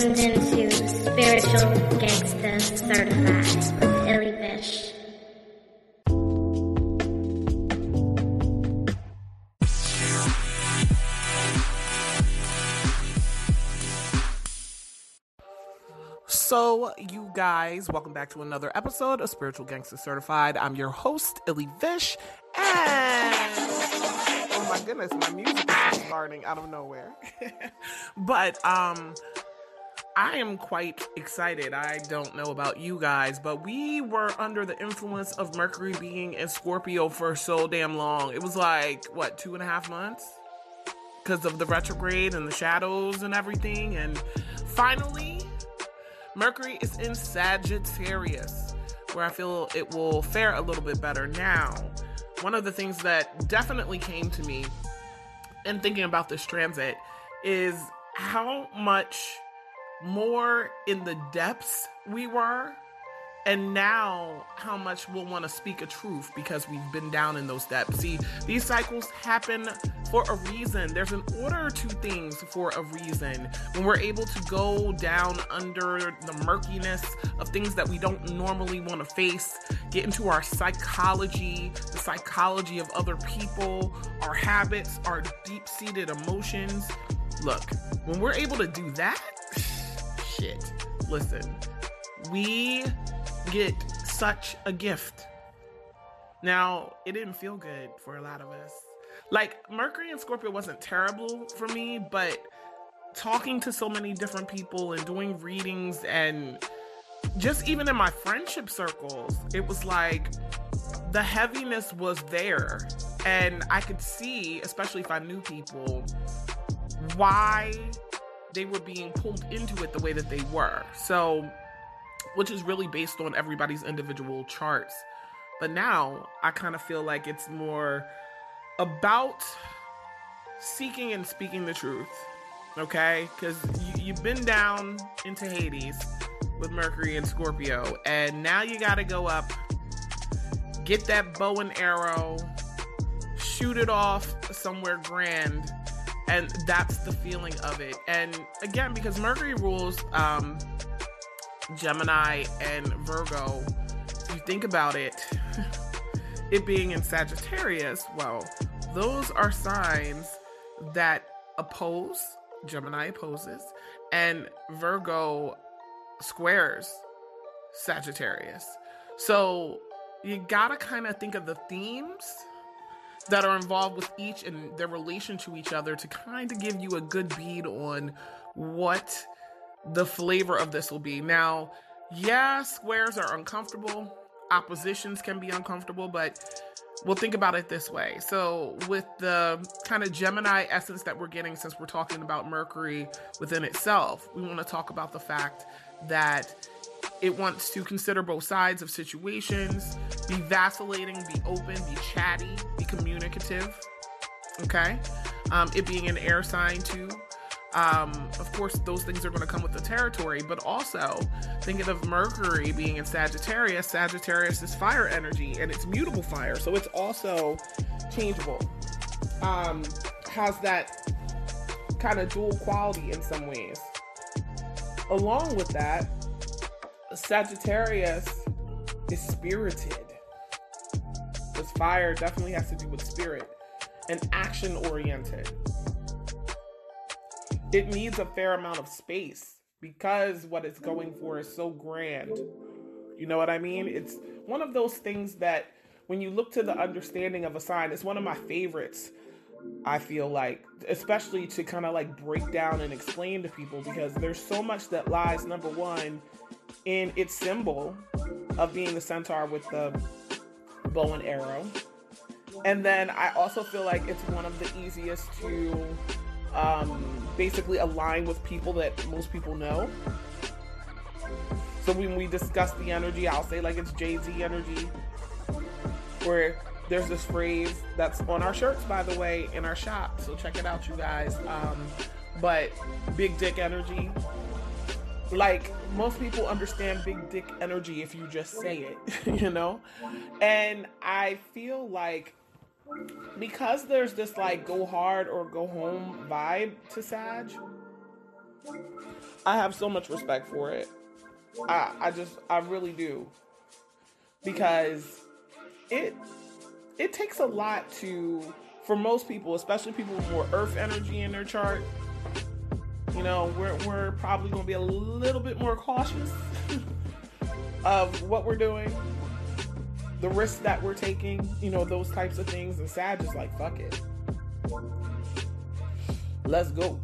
tuned into Spiritual Gangsta Certified with Illy Bish. So, you guys, welcome back to another episode of Spiritual Gangster Certified. I'm your host, Illy Vish, and oh my goodness, my music is starting out of nowhere. but um, I am quite excited. I don't know about you guys, but we were under the influence of Mercury being in Scorpio for so damn long. It was like what two and a half months because of the retrograde and the shadows and everything, and finally Mercury is in Sagittarius, where I feel it will fare a little bit better now. One of the things that definitely came to me in thinking about this transit is how much more in the depths we were and now how much we'll want to speak a truth because we've been down in those depths. See, these cycles happen for a reason. There's an order to things for a reason. When we're able to go down under the murkiness of things that we don't normally want to face, get into our psychology, the psychology of other people, our habits, our deep seated emotions. Look, when we're able to do that, listen, we get such a gift. Now, it didn't feel good for a lot of us. Like, Mercury and Scorpio wasn't terrible for me, but talking to so many different people and doing readings and just even in my friendship circles, it was like the heaviness was there. And I could see, especially if I knew people, why they were being pulled into it the way that they were. So, which is really based on everybody's individual charts. But now I kind of feel like it's more about seeking and speaking the truth, okay? Because you, you've been down into Hades with Mercury and Scorpio, and now you got to go up, get that bow and arrow, shoot it off somewhere grand, and that's the feeling of it. And again, because Mercury rules um, Gemini and Virgo, you think about it, it being in Sagittarius, well, those are signs that oppose, Gemini opposes, and Virgo squares Sagittarius. So you gotta kind of think of the themes that are involved with each and their relation to each other to kind of give you a good bead on what the flavor of this will be. Now, yeah, squares are uncomfortable, oppositions can be uncomfortable, but we'll think about it this way. So, with the kind of Gemini essence that we're getting, since we're talking about Mercury within itself, we want to talk about the fact that it wants to consider both sides of situations, be vacillating, be open, be chatty, be communicative. Okay. Um, it being an air sign too, um, of course, those things are going to come with the territory, but also thinking of Mercury being in Sagittarius, Sagittarius is fire energy and it's mutable fire, so it's also changeable. Um, has that kind of dual quality in some ways. Along with that, Sagittarius is spirited. This fire definitely has to do with spirit and action oriented it needs a fair amount of space because what it's going for is so grand. You know what I mean? It's one of those things that when you look to the understanding of a sign, it's one of my favorites. I feel like, especially to kind of like break down and explain to people because there's so much that lies, number one, in its symbol of being the centaur with the bow and arrow. And then I also feel like it's one of the easiest to um, basically align with people that most people know. So when we discuss the energy, I'll say like it's Jay Z energy, where there's this phrase that's on our shirts, by the way, in our shop. So check it out, you guys. Um, but big dick energy. Like most people understand big dick energy if you just say it, you know? And I feel like because there's this like go hard or go home vibe to Sag, I have so much respect for it. I, I just, I really do. Because it, it takes a lot to, for most people, especially people with more earth energy in their chart, you know, we're, we're probably going to be a little bit more cautious of what we're doing, the risks that we're taking, you know, those types of things. And Sag is like, fuck it. Let's go.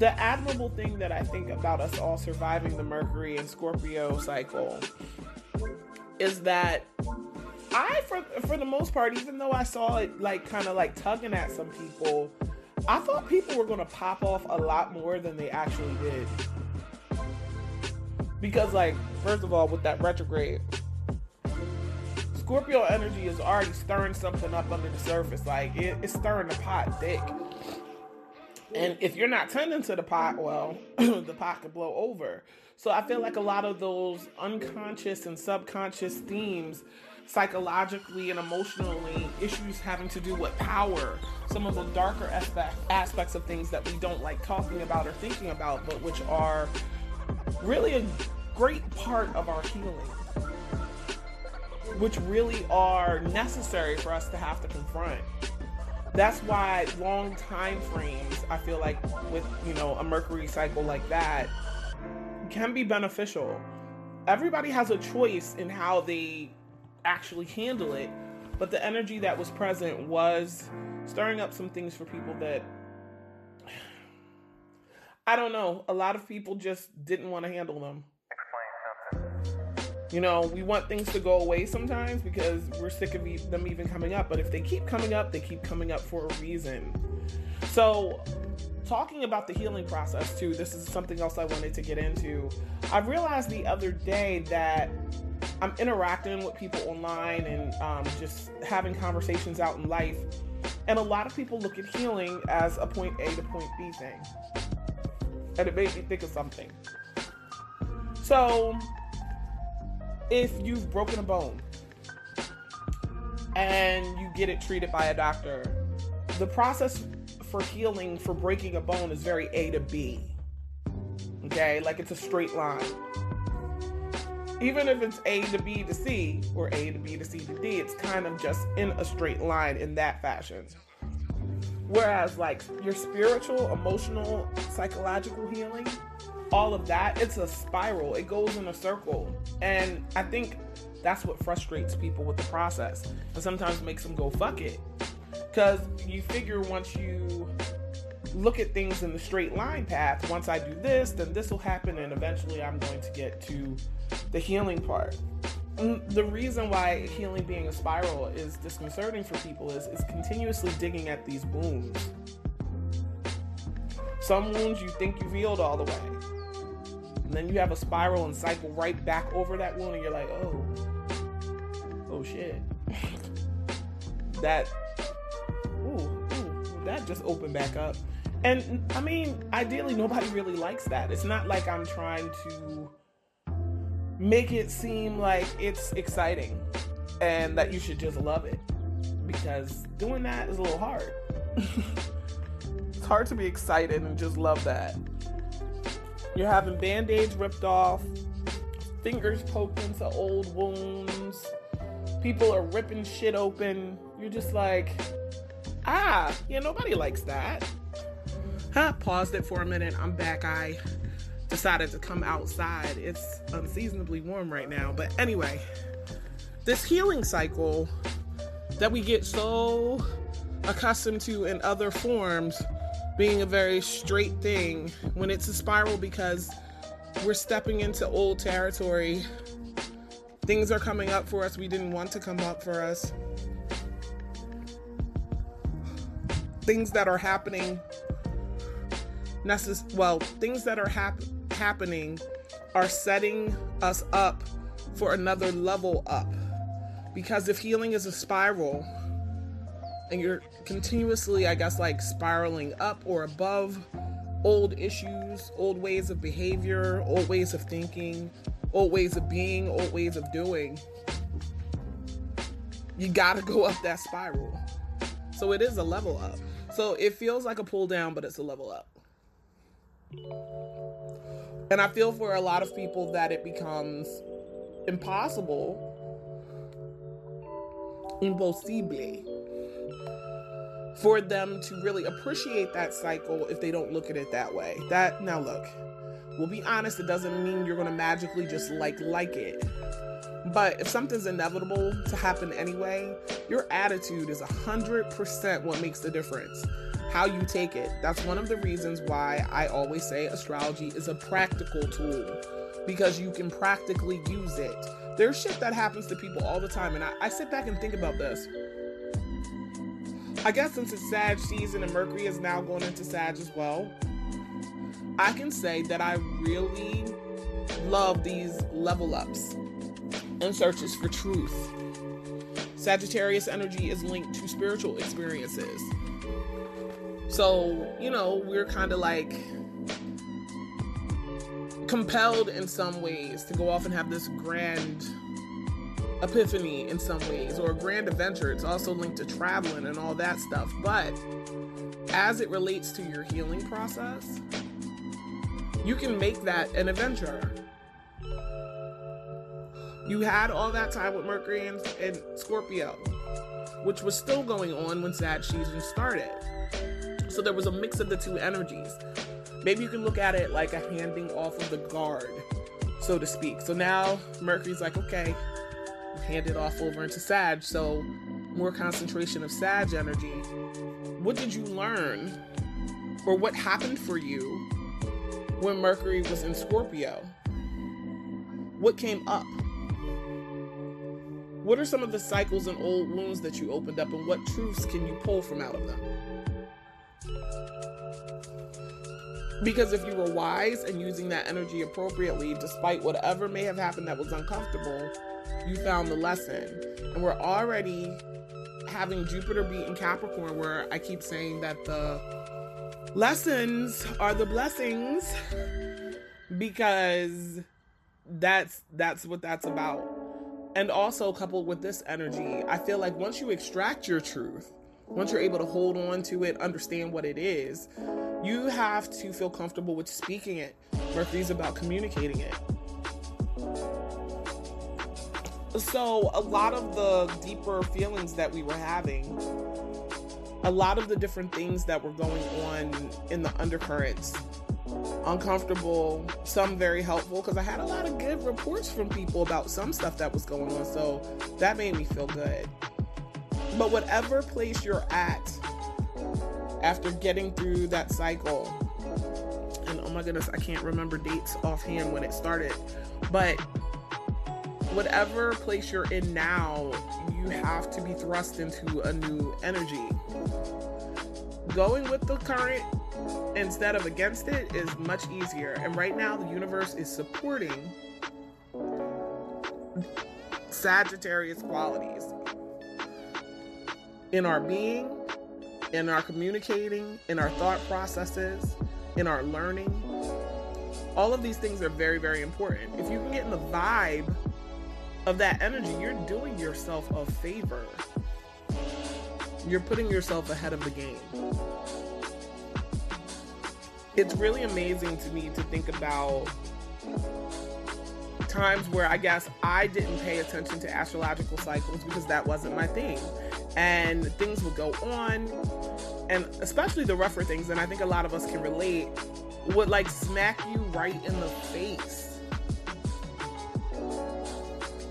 The admirable thing that I think about us all surviving the Mercury and Scorpio cycle is that I, for for the most part, even though I saw it like kind of like tugging at some people, I thought people were to pop off a lot more than they actually did. Because, like, first of all, with that retrograde, Scorpio energy is already stirring something up under the surface. Like, it, it's stirring the pot thick. And if you're not tending to the pot, well, the pot could blow over. So I feel like a lot of those unconscious and subconscious themes psychologically and emotionally issues having to do with power. Some of the darker aspect, aspects of things that we don't like talking about or thinking about but which are really a great part of our healing. Which really are necessary for us to have to confront. That's why long time frames i feel like with you know a mercury cycle like that can be beneficial. Everybody has a choice in how they actually handle it. But the energy that was present was stirring up some things for people that I don't know. A lot of people just didn't want to handle them. You know, we want things to go away sometimes because we're sick of them even coming up. But if they keep coming up, they keep coming up for a reason. So, talking about the healing process too, this is something else I wanted to get into. I realized the other day that I'm interacting with people online and um, just having conversations out in life. And a lot of people look at healing as a point A to point B thing. And it made me think of something. So, if you've broken a bone and you get it treated by a doctor, the process for healing for breaking a bone is very A to B. Okay, like it's a straight line even if it's A to B to C or A to B to C to D, it's kind of just in a straight line in that fashion. Whereas, like your spiritual, emotional, psychological healing, all of that, it's a spiral. It goes in a circle. And I think that's what frustrates people with the process and sometimes makes them go, fuck it. Because you figure once you look at things in the straight line path, once I do this, then this will happen, and eventually I'm going to get to the healing part. The reason why healing being a spiral is disconcerting for people is, is continuously digging at these wounds. Some wounds you think you've healed all the way. And then you have a spiral and cycle right back over that wound, and you're like, oh, oh shit. that, ooh, ooh, that just opened back up. And I mean, ideally, nobody really likes that. It's not like I'm trying to make it seem like it's exciting and that you should just love it because doing that is a little hard. it's hard to be excited and just love that. You're having band aids ripped off, fingers poked into old wounds, people are ripping shit open. You're just like, ah, yeah, nobody likes that. Huh, paused it for a minute. I'm back. I decided to come outside. It's unseasonably warm right now. But anyway, this healing cycle that we get so accustomed to in other forms being a very straight thing when it's a spiral because we're stepping into old territory. Things are coming up for us we didn't want to come up for us. Things that are happening necess- well, things that are happening happening are setting us up for another level up. Because if healing is a spiral and you're continuously, I guess, like spiraling up or above old issues, old ways of behavior, old ways of thinking, old ways of being, old ways of doing, you gotta go up that spiral. So it is a level up. So it feels like a pull down, but it's a level up. And I feel for a lot of people that it becomes impossible, impossible, for them to really appreciate that cycle if they don't look at it that way. That, now look, we'll be honest, it doesn't mean you're to magically just like like it. But if something's inevitable to happen anyway, your attitude is 100% what makes the difference. How you take it. That's one of the reasons why I always say astrology is a practical tool because you can practically use it. There's shit that happens to people all the time, and I, I sit back and think about this. I guess since it's Sag season and Mercury is now going into Sag as well, I can say that I really love these level ups and searches for truth. Sagittarius energy is linked to spiritual experiences. So, you know, we're kind of like compelled in some ways to go off and have this grand epiphany in some ways or a grand adventure. It's also linked to traveling and all that stuff. But as it relates to your healing process, you can make that an adventure. You had all that time with Mercury and, and Scorpio, which was still going on when Sag season started. So there was a mix of the two energies. Maybe you can look at it like a handing off of the guard, so to speak. So now Mercury's like, okay, hand it off over into Sag, so more concentration of Sag energy. What did you learn? Or what happened for you when Mercury was in Scorpio? What came up? What are some of the cycles and old wounds that you opened up, and what truths can you pull from out of them? Because if you were wise and using that energy appropriately, despite whatever may have happened that was uncomfortable, you found the lesson. And we're already having Jupiter be in Capricorn, where I keep saying that the lessons are the blessings because that's that's what that's about and also coupled with this energy, I feel like once you extract your truth, once you're able to hold on to it, understand what it is, you have to feel comfortable with speaking it. Mercury's about communicating it. So, a lot of the deeper feelings that we were having, a lot of the different things that were going on in the undercurrents uncomfortable, some very helpful because I had a lot of good reports from people about some stuff that was going on. So that made me feel good. But whatever place you're at after getting through that cycle, and oh my goodness, I can't remember dates offhand when it started, but whatever place you're in now, you have to be thrust into a new energy. Going with the current instead of against it is much easier. And right now, the universe is supporting Sagittarius qualities in our being, in our communicating, in our thought processes, in our learning. All of these things are very, very important. If you can get in the vibe of that energy, you're doing yourself a favor. You're putting yourself ahead of the game it's really amazing to me to think about times where I guess I didn't pay attention to astrological cycles because that wasn't my thing. And things would go on, and especially the rougher things, and I think a lot of us can relate, would like smack you right in the face.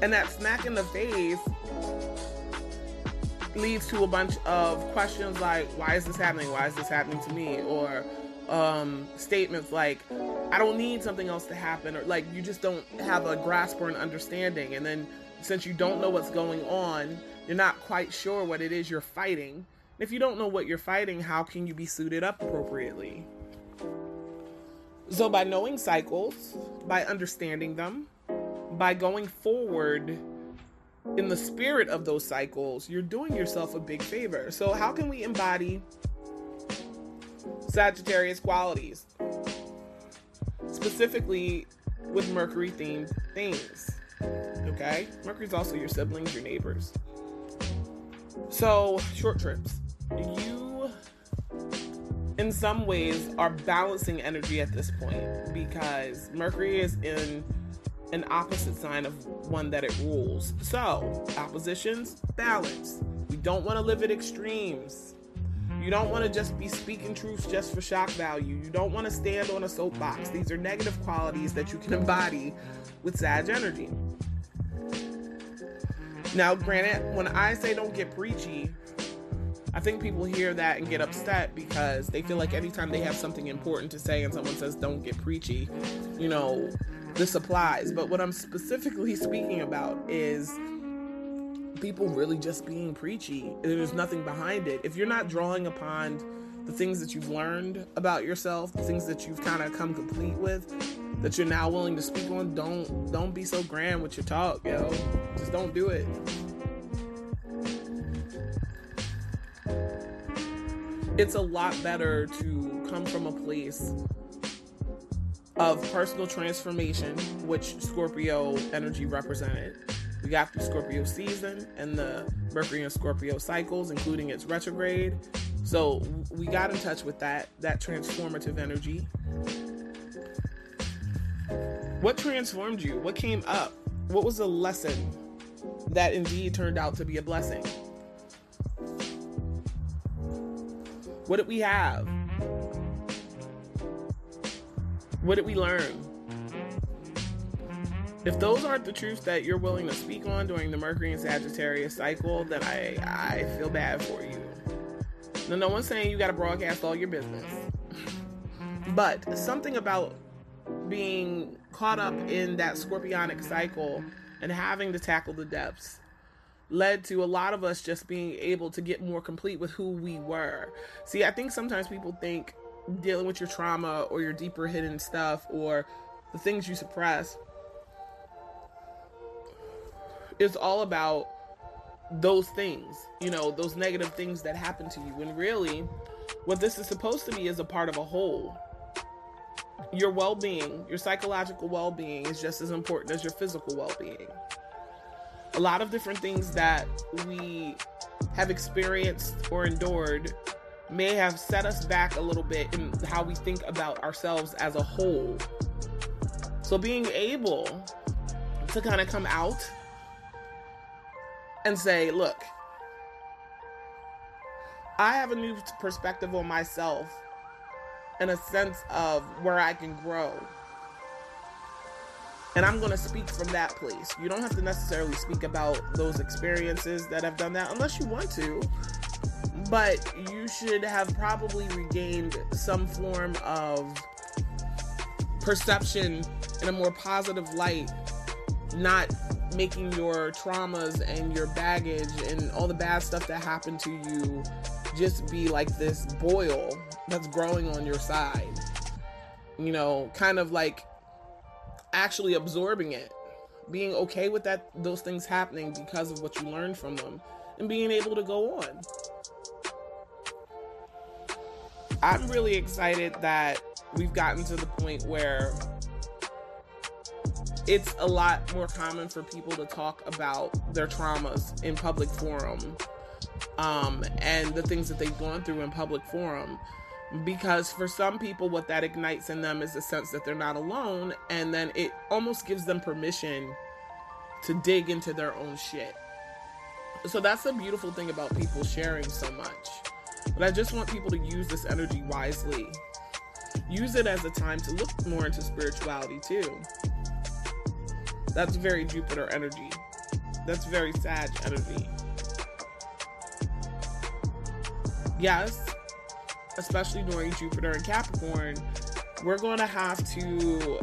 And that smack in the face leads to a bunch of questions like, why is this happening? Why is this happening to me? Or um, statements like, I don't need something else to happen, or like you just don't have a grasp or an understanding. And then since you don't know what's going on, you're not quite sure what it is you're fighting. If you don't know what you're fighting, how can you be suited up appropriately? So, by knowing cycles, by understanding them, by going forward in the spirit of those cycles, you're doing yourself a big favor. So, how can we embody Sagittarius qualities, specifically with Mercury themed things. Okay? Mercury's also your siblings, your neighbors. So, short trips. You in some ways are balancing energy at this point because Mercury is in an opposite sign of one that it rules. So, oppositions, balance. We don't want to live at extremes. You don't want to just be speaking truth just for shock value. You don't want to stand on a soapbox. These are negative qualities that you can embody with Sag energy. Now, granted, when I say don't get preachy, I think people hear that and get upset because they feel like anytime they have something important to say and someone says don't get preachy, you know, this applies. But what I'm specifically speaking about is people really just being preachy. There's nothing behind it. If you're not drawing upon the things that you've learned about yourself, the things that you've kind of come complete with, that you're now willing to speak on, don't don't be so grand with your talk, yo. Just don't do it. It's a lot better to come from a place of personal transformation, which Scorpio energy represented. We got the Scorpio season and the Mercury and Scorpio cycles, including its retrograde. So we got in touch with that that transformative energy. What transformed you? What came up? What was the lesson that indeed turned out to be a blessing? What did we have? What did we learn? If those aren't the truths that you're willing to speak on during the Mercury and Sagittarius cycle, then I I feel bad for you. Now, no one's saying you got to broadcast all your business, but something about being caught up in that scorpionic cycle and having to tackle the depths led to a lot of us just being able to get more complete with who we were. See, I think sometimes people think dealing with your trauma or your deeper hidden stuff or the things you suppress is all about those things, you know, those negative things that happen to you. When really, what this is supposed to be is a part of a whole. Your well being, your psychological well being, is just as important as your physical well being. A lot of different things that we have experienced or endured may have set us back a little bit in how we think about ourselves as a whole. So, being able to kind of come out and say, look, I have a new perspective on myself and a sense of where I can grow. And I'm going to speak from that place. You don't have to necessarily speak about those experiences that have done that unless you want to but you should have probably regained some form of perception in a more positive light, not making your traumas and your baggage and all the bad stuff that happened to you just be like this boil that's growing on your side. You know, kind of like actually absorbing it, being okay with that those things happening because of what you learned from them and being able to go on. I'm really excited that we've gotten to the point where it's a lot more common for people to talk about their traumas in public forum um, and the things that they've gone through in public forum because for some people what that ignites in them is a sense that they're not alone and then it almost gives them permission to dig into their own shit so that's the beautiful thing about people sharing so much but I just want people to use this energy wisely. Use it as a time to look more into spirituality too. That's very Jupiter energy. That's very Sag energy. Yes, especially during Jupiter and Capricorn, we're going to have to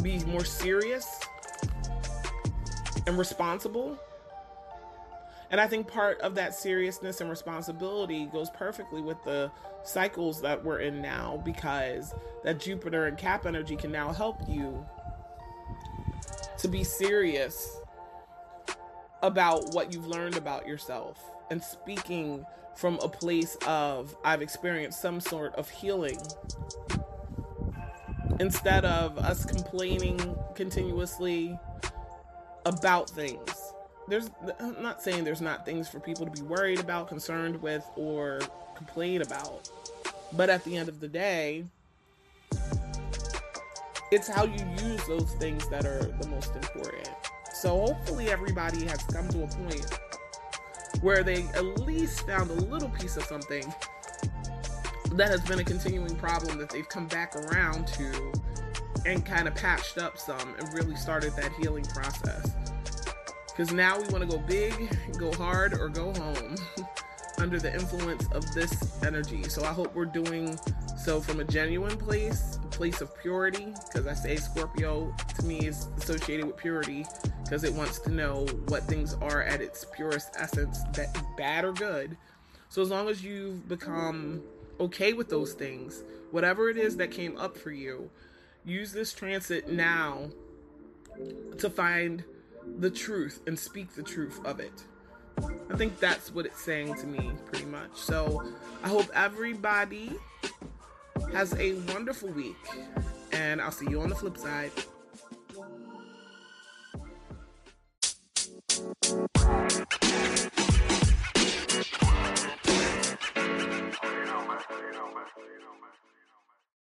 be more serious and responsible and I think part of that seriousness and responsibility goes perfectly with the cycles that we're in now because that Jupiter and Cap energy can now help you to be serious about what you've learned about yourself and speaking from a place of I've experienced some sort of healing instead of us complaining continuously about things there's I'm not saying there's not things for people to be worried about, concerned with, or complain about. But at the end of the day, it's how you use those things that are the most important. So hopefully everybody has come to a point where they at least found a little piece of something that has been a continuing problem that they've come back around to and kind of patched up some and really started that healing process. Because now we want to go big, go hard, or go home under the influence of this energy. So I hope we're doing so from a genuine place, place of purity, because I say Scorpio to me is associated with purity because it wants to know what things are at its purest essence, that bad or good. So as long as you've become okay with those things, whatever it is that came up for you, use this transit now to find the truth and speak the truth of it. I think that's what it's saying to me, pretty much. So I hope everybody has a wonderful week, and I'll see you on the flip side. Thank you.